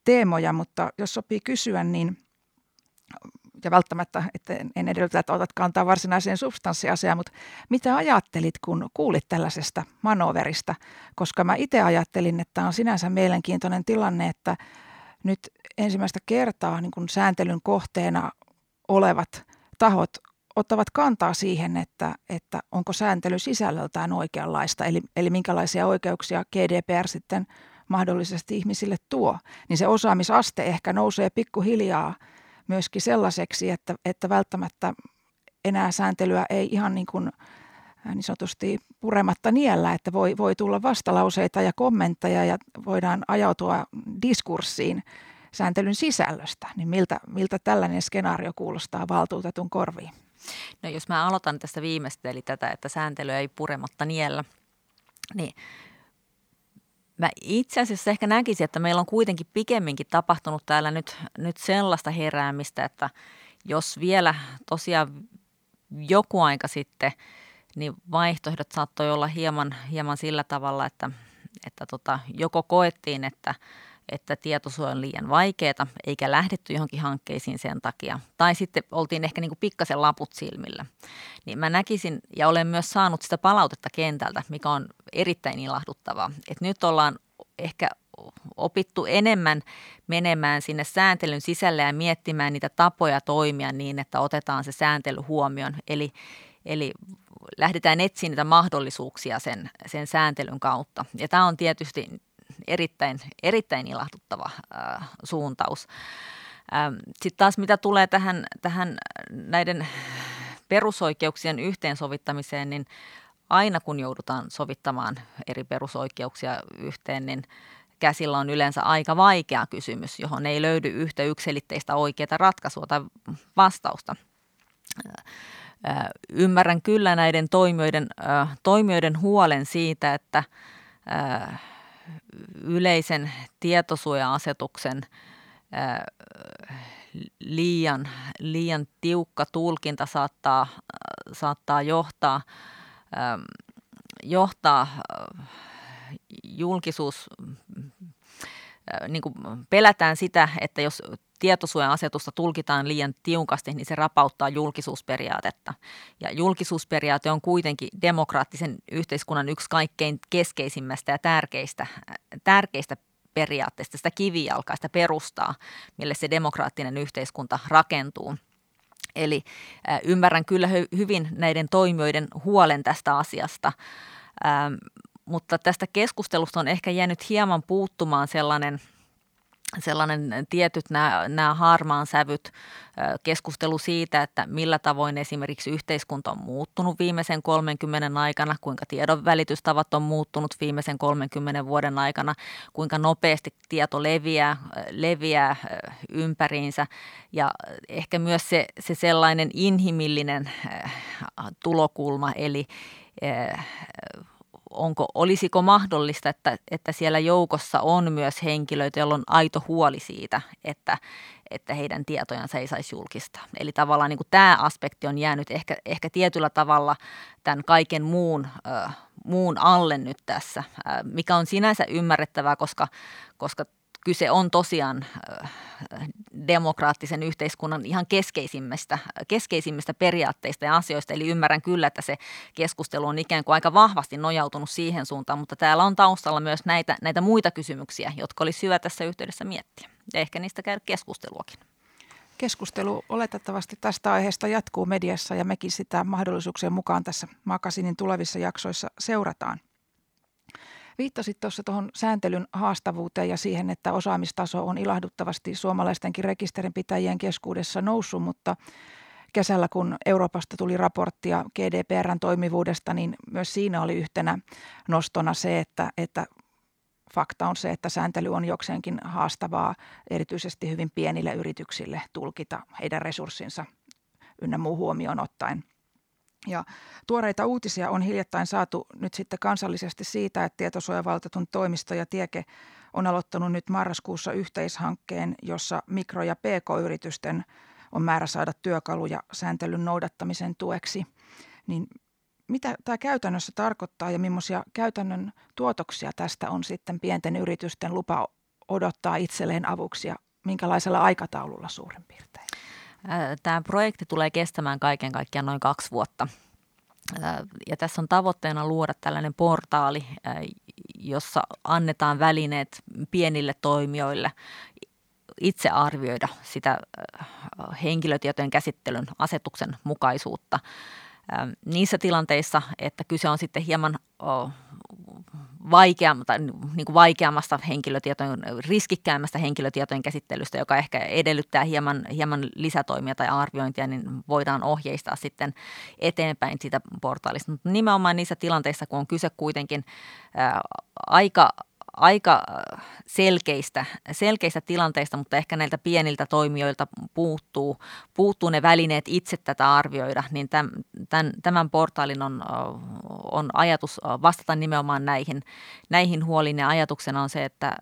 teemoja, mutta jos sopii kysyä, niin ja välttämättä, että en edellytä, että otat kantaa varsinaiseen substanssiasiaan, mutta mitä ajattelit, kun kuulit tällaisesta manoverista? Koska mä itse ajattelin, että on sinänsä mielenkiintoinen tilanne, että nyt ensimmäistä kertaa niin kun sääntelyn kohteena olevat tahot ottavat kantaa siihen, että, että onko sääntely sisällöltään oikeanlaista, eli, eli minkälaisia oikeuksia GDPR sitten mahdollisesti ihmisille tuo, niin se osaamisaste ehkä nousee pikkuhiljaa – myöskin sellaiseksi, että, että välttämättä enää sääntelyä ei ihan niin kuin niin sanotusti purematta niellä, että voi, voi tulla vastalauseita ja kommentteja ja voidaan ajautua diskurssiin sääntelyn sisällöstä. Niin miltä, miltä tällainen skenaario kuulostaa valtuutetun korviin? No jos mä aloitan tästä viimeistä, eli tätä, että sääntelyä ei purematta niellä, niin Mä itse asiassa ehkä näkisin, että meillä on kuitenkin pikemminkin tapahtunut täällä nyt, nyt sellaista heräämistä, että jos vielä tosiaan joku aika sitten, niin vaihtoehdot saattoi olla hieman, hieman sillä tavalla, että, että tota, joko koettiin, että – että tietosuoja on liian vaikeaa, eikä lähdetty johonkin hankkeisiin sen takia. Tai sitten oltiin ehkä niin kuin pikkasen laput silmillä. Niin mä näkisin, ja olen myös saanut sitä palautetta kentältä, mikä on erittäin ilahduttavaa. Että nyt ollaan ehkä opittu enemmän menemään sinne sääntelyn sisälle ja miettimään niitä tapoja toimia niin, että otetaan se sääntely huomioon. Eli, eli lähdetään etsimään niitä mahdollisuuksia sen, sen sääntelyn kautta. Ja tämä on tietysti erittäin, erittäin ilahduttava äh, suuntaus. Ähm, Sitten taas mitä tulee tähän, tähän näiden perusoikeuksien yhteensovittamiseen, niin aina kun joudutaan sovittamaan eri perusoikeuksia yhteen, niin käsillä on yleensä aika vaikea kysymys, johon ei löydy yhtä yksilitteistä oikeaa ratkaisua tai vastausta. Ymmärrän kyllä näiden toimijoiden, toimijoiden huolen siitä, että yleisen tietosuoja-asetuksen liian, liian tiukka tulkinta saattaa, saattaa johtaa, johtaa julkisuus, niin kuin pelätään sitä, että jos tietosuoja-asetusta tulkitaan liian tiukasti, niin se rapauttaa julkisuusperiaatetta. Ja julkisuusperiaate on kuitenkin demokraattisen yhteiskunnan yksi kaikkein keskeisimmästä ja tärkeistä, tärkeistä periaatteista, sitä kivijalkaista perustaa, mille se demokraattinen yhteiskunta rakentuu. Eli ymmärrän kyllä hyvin näiden toimijoiden huolen tästä asiasta, mutta tästä keskustelusta on ehkä jäänyt hieman puuttumaan sellainen – sellainen tietyt nämä, nämä harmaan sävyt, keskustelu siitä, että millä tavoin esimerkiksi yhteiskunta on muuttunut viimeisen 30 aikana, kuinka tiedon välitystavat on muuttunut viimeisen 30 vuoden aikana, kuinka nopeasti tieto leviää, leviää ympäriinsä. Ja ehkä myös se, se sellainen inhimillinen tulokulma, eli onko, olisiko mahdollista, että, että siellä joukossa on myös henkilöitä, joilla on aito huoli siitä, että, että heidän tietojansa ei saisi julkistaa. Eli tavallaan niin kuin tämä aspekti on jäänyt ehkä, ehkä tietyllä tavalla tämän kaiken muun, äh, muun alle nyt tässä, mikä on sinänsä ymmärrettävää, koska, koska kyse on tosiaan demokraattisen yhteiskunnan ihan keskeisimmistä, keskeisimmistä periaatteista ja asioista. Eli ymmärrän kyllä, että se keskustelu on ikään kuin aika vahvasti nojautunut siihen suuntaan, mutta täällä on taustalla myös näitä, näitä muita kysymyksiä, jotka olisi hyvä tässä yhteydessä miettiä ja ehkä niistä käydä keskusteluakin. Keskustelu oletettavasti tästä aiheesta jatkuu mediassa ja mekin sitä mahdollisuuksien mukaan tässä Makasinin tulevissa jaksoissa seurataan. Viittasit tuossa tuohon sääntelyn haastavuuteen ja siihen, että osaamistaso on ilahduttavasti suomalaistenkin rekisterinpitäjien keskuudessa noussut, mutta kesällä kun Euroopasta tuli raporttia GDPRn toimivuudesta, niin myös siinä oli yhtenä nostona se, että, että fakta on se, että sääntely on jokseenkin haastavaa erityisesti hyvin pienille yrityksille tulkita heidän resurssinsa ynnä muu huomioon ottaen – ja tuoreita uutisia on hiljattain saatu nyt sitten kansallisesti siitä, että tietosuojavaltatun toimisto ja Tieke on aloittanut nyt marraskuussa yhteishankkeen, jossa mikro- ja pk-yritysten on määrä saada työkaluja sääntelyn noudattamisen tueksi. Niin mitä tämä käytännössä tarkoittaa ja millaisia käytännön tuotoksia tästä on sitten pienten yritysten lupa odottaa itselleen avuksi ja minkälaisella aikataululla suurin piirtein? Tämä projekti tulee kestämään kaiken kaikkiaan noin kaksi vuotta. Ja tässä on tavoitteena luoda tällainen portaali, jossa annetaan välineet pienille toimijoille itse arvioida sitä henkilötietojen käsittelyn asetuksen mukaisuutta niissä tilanteissa, että kyse on sitten hieman vaikeammasta, niin kuin vaikeammasta henkilötietojen, riskikkäämmästä henkilötietojen käsittelystä, joka ehkä edellyttää hieman, hieman lisätoimia tai arviointia, niin voidaan ohjeistaa sitten eteenpäin siitä portaalista. Mutta nimenomaan niissä tilanteissa, kun on kyse kuitenkin ää, aika aika äh, selkeistä, selkeistä tilanteista, mutta ehkä näiltä pieniltä toimijoilta puuttuu, puuttuu ne välineet itse tätä arvioida, niin tämän, tämän, portaalin on, äh, on ajatus äh, vastata nimenomaan näihin, näihin huoliin. Ja ajatuksena on se, että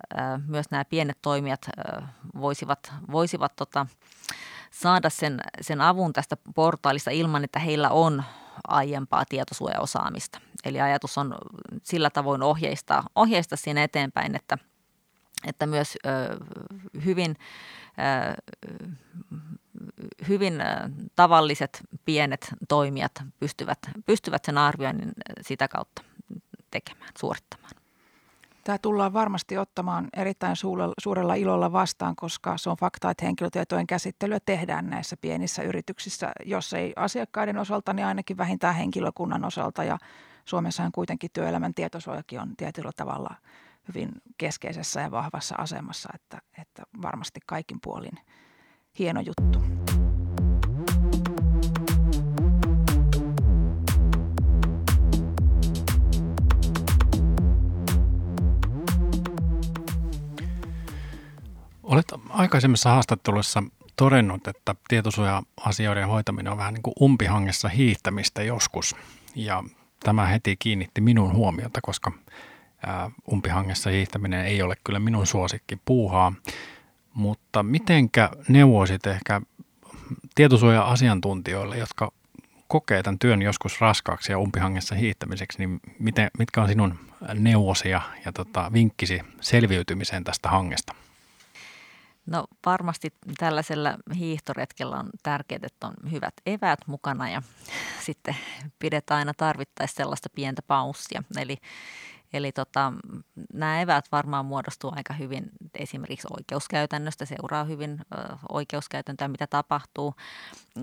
myös nämä pienet toimijat voisivat, voisivat tota, saada sen, sen avun tästä portaalista ilman, että heillä on aiempaa tietosuojaosaamista. Eli ajatus on sillä tavoin ohjeistaa, ohjeistaa siinä eteenpäin, että, että myös ö, hyvin, ö, hyvin tavalliset pienet toimijat pystyvät, pystyvät sen arvioinnin sitä kautta tekemään, suorittamaan. Tämä tullaan varmasti ottamaan erittäin suurella ilolla vastaan, koska se on fakta, että henkilötietojen käsittelyä tehdään näissä pienissä yrityksissä, jos ei asiakkaiden osalta, niin ainakin vähintään henkilökunnan osalta. Ja Suomessahan kuitenkin työelämän tietosuojakin on tietyllä tavalla hyvin keskeisessä ja vahvassa asemassa, että, että varmasti kaikin puolin hieno juttu. Olet aikaisemmissa haastatteluissa todennut, että tietosuoja-asioiden hoitaminen on vähän niin kuin umpihangessa hiihtämistä joskus. Ja tämä heti kiinnitti minun huomiota, koska umpihangessa hiihtäminen ei ole kyllä minun suosikki puuhaa. Mutta mitenkä neuvoisit ehkä tietosuoja-asiantuntijoille, jotka kokee tämän työn joskus raskaaksi ja umpihangessa hiihtämiseksi, niin miten, mitkä on sinun neuvosi ja, ja tota, vinkkisi selviytymiseen tästä hangesta? No varmasti tällaisella hiihtoretkellä on tärkeää, että on hyvät eväät mukana ja sitten pidetään aina tarvittaessa sellaista pientä paussia. Eli, eli tota, nämä eväät varmaan muodostuu aika hyvin esimerkiksi oikeuskäytännöstä, seuraa hyvin oikeuskäytäntöä, mitä tapahtuu.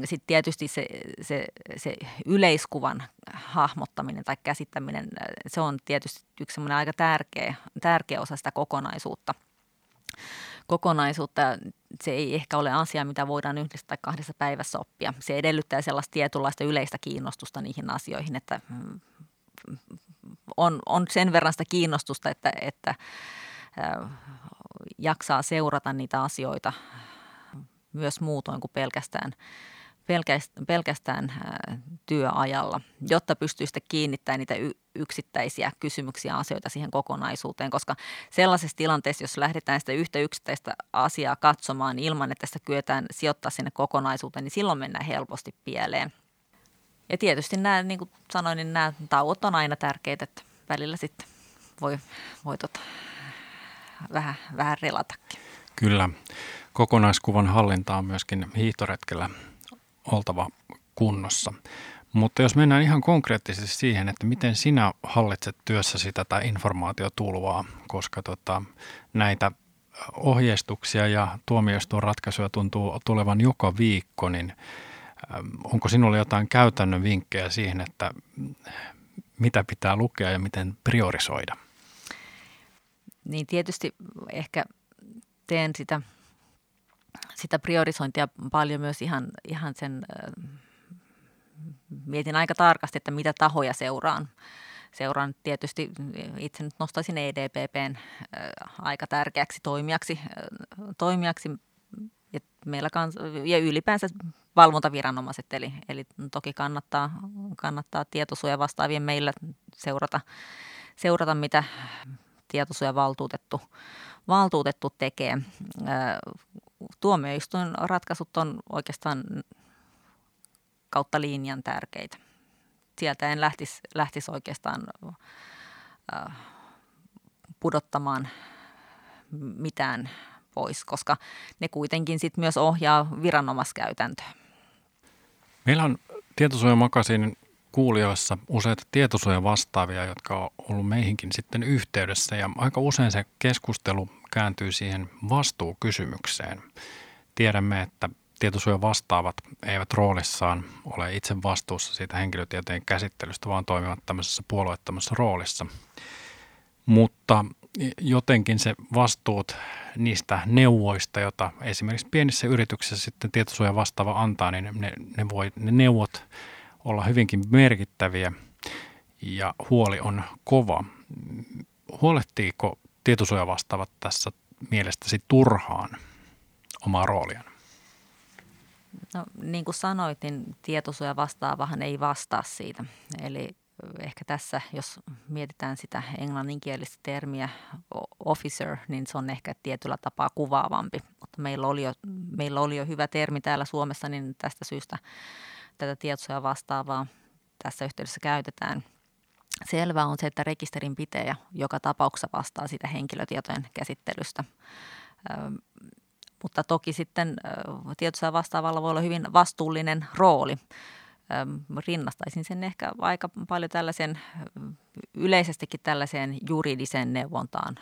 Sitten tietysti se, se, se yleiskuvan hahmottaminen tai käsittäminen, se on tietysti yksi aika tärkeä, tärkeä osa sitä kokonaisuutta – kokonaisuutta. Se ei ehkä ole asia, mitä voidaan yhdessä tai kahdessa päivässä oppia. Se edellyttää sellaista tietynlaista yleistä kiinnostusta niihin asioihin, että mm, on, on sen verran sitä kiinnostusta, että, että jaksaa seurata niitä asioita myös muutoin kuin pelkästään, pelkästään työajalla, jotta pystyy sitten kiinnittämään niitä yksittäisiä kysymyksiä asioita siihen kokonaisuuteen, koska sellaisessa tilanteessa, jos lähdetään sitä yhtä yksittäistä asiaa katsomaan ilman, että sitä kyetään sijoittaa sinne kokonaisuuteen, niin silloin mennään helposti pieleen. Ja tietysti nämä, niin kuin sanoin, niin nämä tauot on aina tärkeitä, että välillä sitten voi, voi tota, vähän, vähän relatakin. Kyllä. Kokonaiskuvan hallinta on myöskin hiihtoretkellä oltava kunnossa. Mutta jos mennään ihan konkreettisesti siihen, että miten sinä hallitset työssäsi tätä informaatiotulvaa, koska tota, näitä ohjeistuksia ja tuomioistuin ratkaisuja tuntuu tulevan joka viikko, niin onko sinulla jotain käytännön vinkkejä siihen, että mitä pitää lukea ja miten priorisoida? Niin tietysti ehkä teen sitä, sitä priorisointia paljon myös ihan, ihan sen, mietin aika tarkasti, että mitä tahoja seuraan. Seuraan tietysti, itse nyt nostaisin EDPPn aika tärkeäksi toimijaksi, toimijaksi ja, meillä kans, ja ylipäänsä valvontaviranomaiset, eli, eli toki kannattaa, kannattaa tietosuoja vastaavien meillä seurata, seurata mitä tietosuojavaltuutettu valtuutettu tekee. Tuomioistuin ratkaisut on oikeastaan kautta linjan tärkeitä. Sieltä en lähtisi, lähtisi oikeastaan pudottamaan mitään pois, koska ne kuitenkin sit myös ohjaa viranomaiskäytäntöä. Meillä on tietosuojamakasiinin kuulijoissa useita tietosuojavastaavia, jotka on ollut meihinkin sitten yhteydessä ja aika usein se keskustelu kääntyy siihen vastuukysymykseen. Tiedämme, että tietosuojavastaavat eivät roolissaan ole itse vastuussa siitä henkilötietojen käsittelystä, vaan toimivat tämmöisessä puolueettomassa roolissa. Mutta jotenkin se vastuut niistä neuvoista, joita esimerkiksi pienissä yrityksissä sitten tietosuoja vastaava antaa, niin ne, ne, voi, ne neuvot olla hyvinkin merkittäviä ja huoli on kova. Huolehtiiko tietosuoja vastaavat tässä mielestäsi turhaan omaa rooliaan? No, niin kuin sanoit, niin tietosuoja vastaavahan ei vastaa siitä. Eli ehkä tässä, jos mietitään sitä englanninkielistä termiä officer, niin se on ehkä tietyllä tapaa kuvaavampi. Mutta meillä oli jo, meillä oli jo hyvä termi täällä Suomessa, niin tästä syystä tätä tietosuoja vastaavaa tässä yhteydessä käytetään. Selvää on se, että rekisterin pitäjä joka tapauksessa vastaa sitä henkilötietojen käsittelystä. mutta toki sitten tietosuoja vastaavalla voi olla hyvin vastuullinen rooli rinnastaisin sen ehkä aika paljon tällaisen yleisestikin tällaiseen juridiseen neuvontaan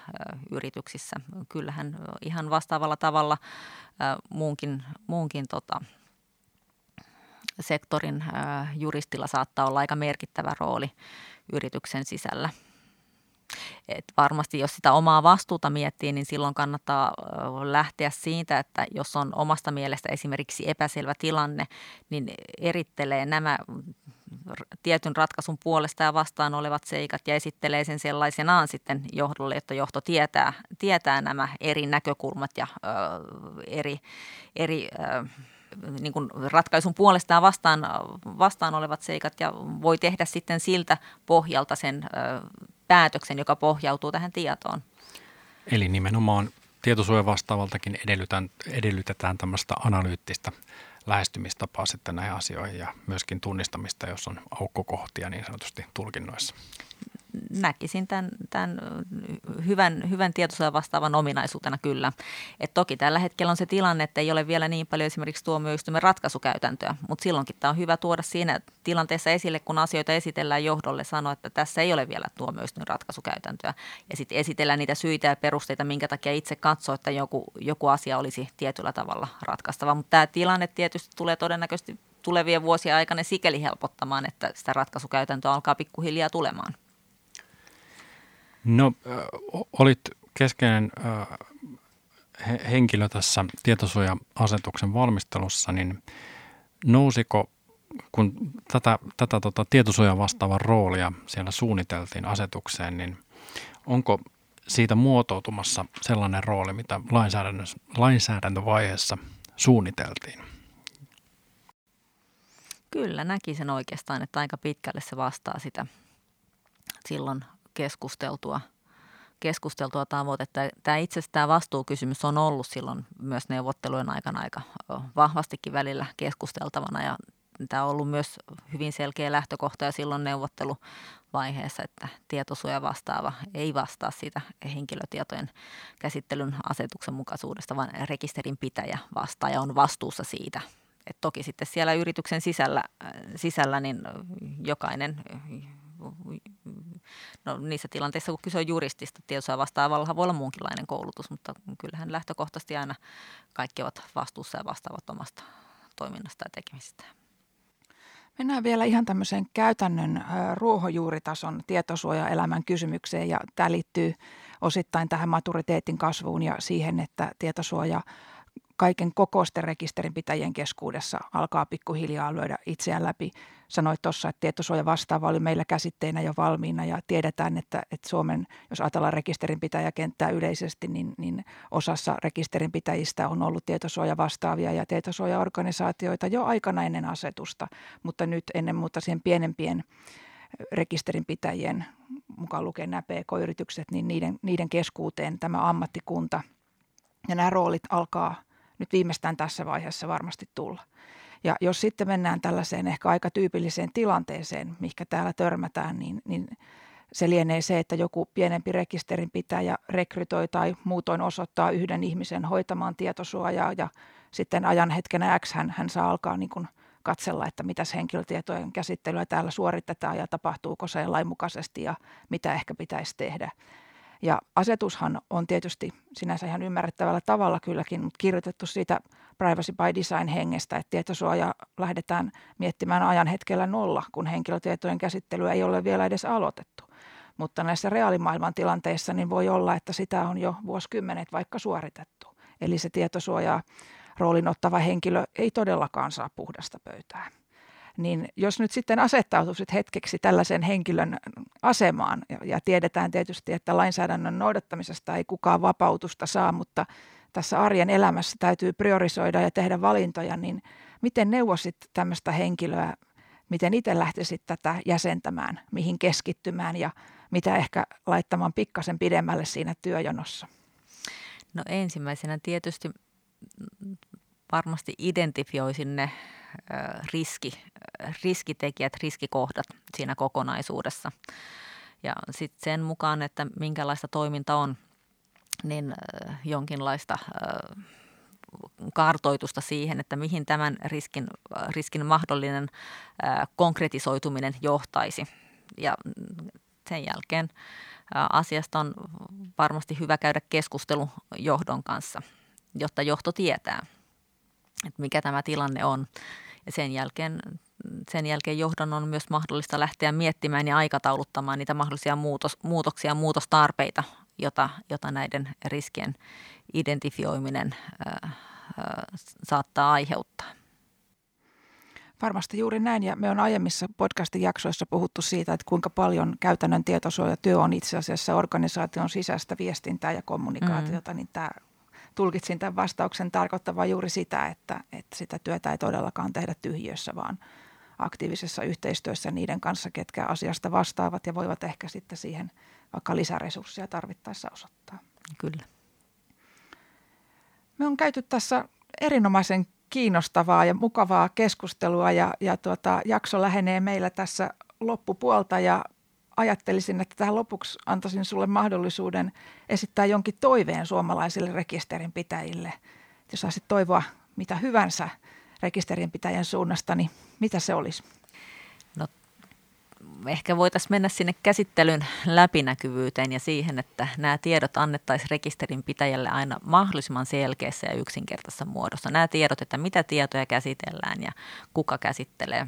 yrityksissä. Kyllähän ihan vastaavalla tavalla muunkin, muunkin tota, sektorin juristilla saattaa olla aika merkittävä rooli yrityksen sisällä – et varmasti jos sitä omaa vastuuta miettii, niin silloin kannattaa lähteä siitä, että jos on omasta mielestä esimerkiksi epäselvä tilanne, niin erittelee nämä tietyn ratkaisun puolesta ja vastaan olevat seikat ja esittelee sen sellaisenaan sitten johdolle, että johto tietää, tietää nämä eri näkökulmat ja ö, eri, eri ö, niin kuin ratkaisun puolesta ja vastaan, vastaan olevat seikat ja voi tehdä sitten siltä pohjalta sen päätöksen, joka pohjautuu tähän tietoon. Eli nimenomaan tietosuoja vastaavaltakin edellytetään, edellytetään tämmöistä analyyttistä lähestymistapaa sitten näihin asioihin ja myöskin tunnistamista, jos on aukkokohtia niin sanotusti tulkinnoissa näkisin tämän, tämän hyvän, hyvän tietosuojan vastaavan ominaisuutena kyllä. Et toki tällä hetkellä on se tilanne, että ei ole vielä niin paljon esimerkiksi tuomioistuimen ratkaisukäytäntöä, mutta silloinkin tämä on hyvä tuoda siinä tilanteessa esille, kun asioita esitellään johdolle, sanoa, että tässä ei ole vielä tuomioistuimen ratkaisukäytäntöä. Ja sitten esitellään niitä syitä ja perusteita, minkä takia itse katsoo, että joku, joku asia olisi tietyllä tavalla ratkaistava. Mutta tämä tilanne tietysti tulee todennäköisesti tulevien vuosien aikana sikäli helpottamaan, että sitä ratkaisukäytäntöä alkaa pikkuhiljaa tulemaan. No olit keskeinen henkilö tässä tietosuoja-asetuksen valmistelussa, niin nousiko, kun tätä, tätä tota, tietosuojan vastaavan roolia siellä suunniteltiin asetukseen, niin onko siitä muotoutumassa sellainen rooli, mitä lainsäädäntövaiheessa suunniteltiin? Kyllä, näkisin oikeastaan, että aika pitkälle se vastaa sitä silloin keskusteltua, keskusteltua tavoitetta. Tämä itse asiassa tämä vastuukysymys on ollut silloin myös neuvottelujen aikana aika vahvastikin välillä keskusteltavana ja tämä on ollut myös hyvin selkeä lähtökohta ja silloin neuvotteluvaiheessa, että tietosuoja vastaava ei vastaa siitä henkilötietojen käsittelyn asetuksen mukaisuudesta, vaan rekisterin pitäjä vastaa ja on vastuussa siitä. Et toki sitten siellä yrityksen sisällä, sisällä niin jokainen no niissä tilanteissa, kun kyse on juristista, tietosuoja vastaavalla voi olla muunkinlainen koulutus, mutta kyllähän lähtökohtaisesti aina kaikki ovat vastuussa ja vastaavat omasta toiminnasta ja tekemisestään. Mennään vielä ihan tämmöiseen käytännön ruohonjuuritason tietosuojaelämän kysymykseen ja tämä liittyy osittain tähän maturiteetin kasvuun ja siihen, että tietosuoja kaiken kokoisten rekisterinpitäjien keskuudessa alkaa pikkuhiljaa lyödä itseään läpi. Sanoit tuossa, että tietosuoja vastaava oli meillä käsitteenä jo valmiina ja tiedetään, että, että Suomen, jos ajatellaan rekisterinpitäjäkenttää yleisesti, niin, niin osassa rekisterinpitäjistä on ollut tietosuoja vastaavia ja tietosuojaorganisaatioita jo aikana ennen asetusta, mutta nyt ennen muuta siihen pienempien rekisterinpitäjien, mukaan lukien nämä PK-yritykset, niin niiden, niiden keskuuteen tämä ammattikunta ja nämä roolit alkaa – nyt viimeistään tässä vaiheessa varmasti tulla. Ja jos sitten mennään tällaiseen ehkä aika tyypilliseen tilanteeseen, mikä täällä törmätään, niin, niin se lienee se, että joku pienempi rekisterinpitäjä rekrytoi tai muutoin osoittaa yhden ihmisen hoitamaan tietosuojaa ja sitten ajan hetkenä X hän, hän saa alkaa niin kuin katsella, että mitä henkilötietojen käsittelyä täällä suoritetaan ja tapahtuuko se lainmukaisesti ja mitä ehkä pitäisi tehdä. Ja asetushan on tietysti sinänsä ihan ymmärrettävällä tavalla kylläkin, mutta kirjoitettu siitä privacy by design hengestä, että tietosuoja lähdetään miettimään ajan hetkellä nolla, kun henkilötietojen käsittelyä ei ole vielä edes aloitettu. Mutta näissä reaalimaailman tilanteissa niin voi olla, että sitä on jo vuosikymmenet vaikka suoritettu. Eli se tietosuojaa roolin ottava henkilö ei todellakaan saa puhdasta pöytää niin jos nyt sitten asettautuisit hetkeksi tällaisen henkilön asemaan, ja, tiedetään tietysti, että lainsäädännön noudattamisesta ei kukaan vapautusta saa, mutta tässä arjen elämässä täytyy priorisoida ja tehdä valintoja, niin miten neuvosit tämmöistä henkilöä, miten itse lähtisit tätä jäsentämään, mihin keskittymään ja mitä ehkä laittamaan pikkasen pidemmälle siinä työjonossa? No ensimmäisenä tietysti varmasti identifioisin ne riski, riskitekijät, riskikohdat siinä kokonaisuudessa. Ja sitten sen mukaan, että minkälaista toiminta on, niin jonkinlaista kartoitusta siihen, että mihin tämän riskin, riskin mahdollinen konkretisoituminen johtaisi. Ja sen jälkeen asiasta on varmasti hyvä käydä keskustelu johdon kanssa, jotta johto tietää – että mikä tämä tilanne on. Ja sen jälkeen, sen jälkeen johdon on myös mahdollista lähteä miettimään ja aikatauluttamaan niitä mahdollisia muutos, muutoksia ja muutostarpeita, jota, jota näiden riskien identifioiminen ää, ää, saattaa aiheuttaa. Varmasti juuri näin ja me on aiemmissa podcastin jaksoissa puhuttu siitä, että kuinka paljon käytännön tietosuojatyö on itse asiassa organisaation sisäistä viestintää ja kommunikaatiota, mm. niin tämä tulkitsin tämän vastauksen tarkoittavan juuri sitä, että, että sitä työtä ei todellakaan tehdä tyhjössä, vaan aktiivisessa yhteistyössä niiden kanssa, ketkä asiasta vastaavat ja voivat ehkä sitten siihen vaikka lisäresursseja tarvittaessa osoittaa. Kyllä. Me on käyty tässä erinomaisen kiinnostavaa ja mukavaa keskustelua ja, ja tuota, jakso lähenee meillä tässä loppupuolta ja ajattelisin, että tähän lopuksi antaisin sulle mahdollisuuden esittää jonkin toiveen suomalaisille rekisterinpitäjille. Jos saisit toivoa mitä hyvänsä rekisterinpitäjän suunnasta, niin mitä se olisi? No, ehkä voitaisiin mennä sinne käsittelyn läpinäkyvyyteen ja siihen, että nämä tiedot annettaisiin rekisterinpitäjälle aina mahdollisimman selkeässä ja yksinkertaisessa muodossa. Nämä tiedot, että mitä tietoja käsitellään ja kuka käsittelee.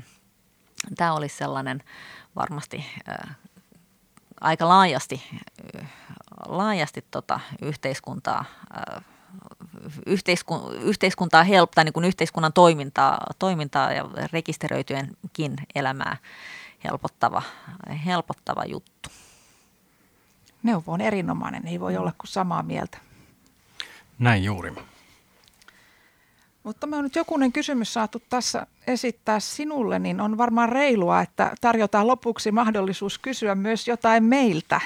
Tämä olisi sellainen varmasti aika laajasti, laajasti tota yhteiskuntaa yhteiskun, yhteiskuntaa helpottaa, niin kuin yhteiskunnan toimintaa, toimintaa ja rekisteröityjenkin elämää helpottava, helpottava juttu. Neuvo on erinomainen, ei voi olla kuin samaa mieltä. Näin juuri. Mutta me on nyt jokunen kysymys saatu tässä esittää sinulle, niin on varmaan reilua, että tarjotaan lopuksi mahdollisuus kysyä myös jotain meiltä.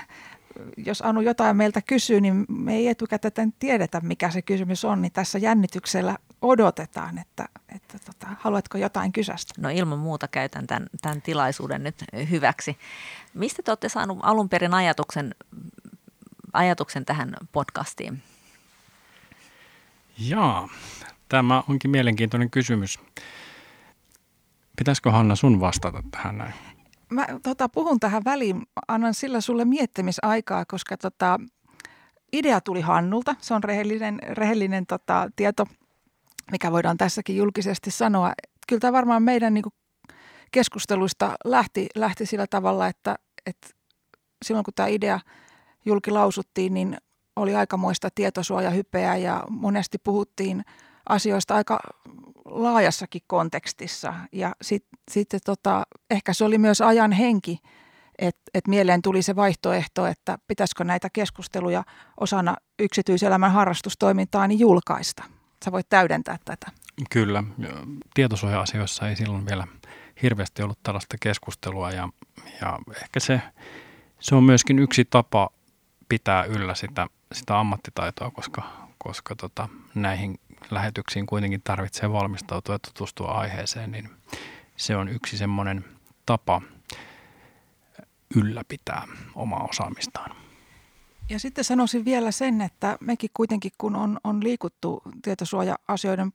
Jos Anu jotain meiltä kysyy, niin me ei etukäteen tiedetä, mikä se kysymys on, niin tässä jännityksellä odotetaan, että, että tota, haluatko jotain kysästä? No ilman muuta käytän tämän, tämän tilaisuuden nyt hyväksi. Mistä te olette saaneet alun perin ajatuksen, ajatuksen tähän podcastiin? Jaa, Tämä onkin mielenkiintoinen kysymys. Pitäisikö Hanna sun vastata tähän näin? Mä tota, puhun tähän väliin, annan sillä sulle miettimisaikaa, koska tota, idea tuli Hannulta. Se on rehellinen, rehellinen tota, tieto, mikä voidaan tässäkin julkisesti sanoa. Kyllä tämä varmaan meidän niin kuin, keskusteluista lähti, lähti sillä tavalla, että, että silloin kun tämä idea julkilausuttiin, niin oli aikamoista tietosuojahypeä ja monesti puhuttiin – asioista aika laajassakin kontekstissa. Ja sitten sit, tota, ehkä se oli myös ajan henki, että et mieleen tuli se vaihtoehto, että pitäisikö näitä keskusteluja osana yksityiselämän harrastustoimintaa niin julkaista. Sä voit täydentää tätä. Kyllä. Tietosuoja-asioissa ei silloin vielä hirveästi ollut tällaista keskustelua ja, ja ehkä se, se on myöskin yksi tapa pitää yllä sitä, sitä ammattitaitoa, koska, koska tota, näihin lähetyksiin kuitenkin tarvitsee valmistautua ja tutustua aiheeseen, niin se on yksi semmoinen tapa ylläpitää omaa osaamistaan. Ja sitten sanoisin vielä sen, että mekin kuitenkin kun on, on liikuttu tietosuoja-asioiden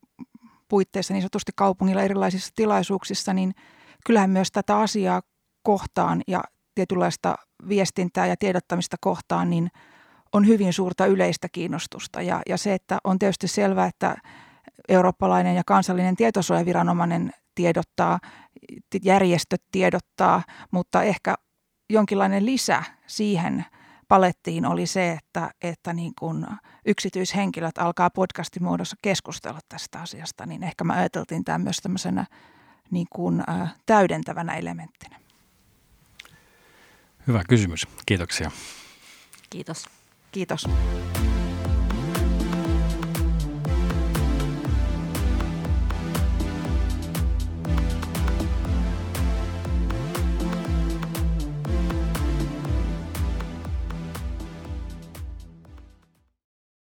puitteissa niin sanotusti kaupungilla erilaisissa tilaisuuksissa, niin kyllähän myös tätä asiaa kohtaan ja tietynlaista viestintää ja tiedottamista kohtaan, niin – on hyvin suurta yleistä kiinnostusta. Ja, ja se, että on tietysti selvää, että eurooppalainen ja kansallinen tietosuojaviranomainen tiedottaa, järjestöt tiedottaa, mutta ehkä jonkinlainen lisä siihen palettiin oli se, että, että niin kuin yksityishenkilöt alkaa podcastin muodossa keskustella tästä asiasta, niin ehkä mä ajateltiin tämä myös tämmöisenä niin kuin, äh, täydentävänä elementtinä. Hyvä kysymys. Kiitoksia. Kiitos. Kiitos.